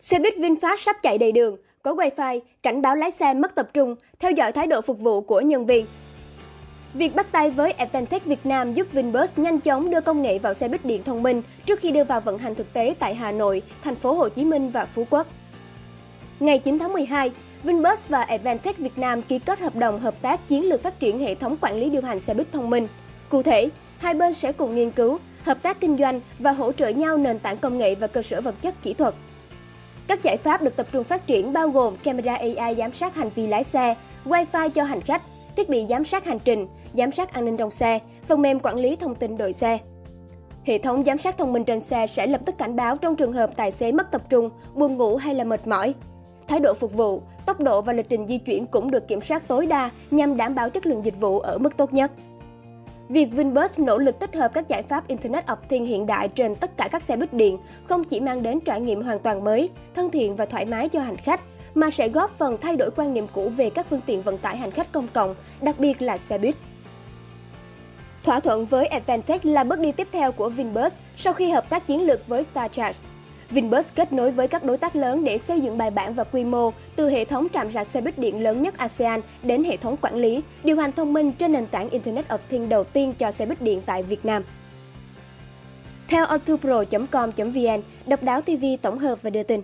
Xe buýt VinFast sắp chạy đầy đường, có wifi, cảnh báo lái xe mất tập trung, theo dõi thái độ phục vụ của nhân viên. Việc bắt tay với Advantech Việt Nam giúp Vinbus nhanh chóng đưa công nghệ vào xe buýt điện thông minh trước khi đưa vào vận hành thực tế tại Hà Nội, thành phố Hồ Chí Minh và Phú Quốc. Ngày 9 tháng 12, Vinbus và Advantech Việt Nam ký kết hợp đồng hợp tác chiến lược phát triển hệ thống quản lý điều hành xe buýt thông minh. Cụ thể, hai bên sẽ cùng nghiên cứu, hợp tác kinh doanh và hỗ trợ nhau nền tảng công nghệ và cơ sở vật chất kỹ thuật. Các giải pháp được tập trung phát triển bao gồm camera AI giám sát hành vi lái xe, Wi-Fi cho hành khách, thiết bị giám sát hành trình, giám sát an ninh trong xe, phần mềm quản lý thông tin đội xe. Hệ thống giám sát thông minh trên xe sẽ lập tức cảnh báo trong trường hợp tài xế mất tập trung, buồn ngủ hay là mệt mỏi. Thái độ phục vụ, tốc độ và lịch trình di chuyển cũng được kiểm soát tối đa nhằm đảm bảo chất lượng dịch vụ ở mức tốt nhất. Việc Vinbus nỗ lực tích hợp các giải pháp Internet of Things hiện đại trên tất cả các xe buýt điện không chỉ mang đến trải nghiệm hoàn toàn mới, thân thiện và thoải mái cho hành khách, mà sẽ góp phần thay đổi quan niệm cũ về các phương tiện vận tải hành khách công cộng, đặc biệt là xe buýt. Thỏa thuận với Advantech là bước đi tiếp theo của Vinbus sau khi hợp tác chiến lược với StarCharge. Vinbus kết nối với các đối tác lớn để xây dựng bài bản và quy mô từ hệ thống trạm sạc xe buýt điện lớn nhất ASEAN đến hệ thống quản lý, điều hành thông minh trên nền tảng Internet of Things đầu tiên cho xe buýt điện tại Việt Nam. Theo autopro.com.vn, Độc đáo TV tổng hợp và đưa tin.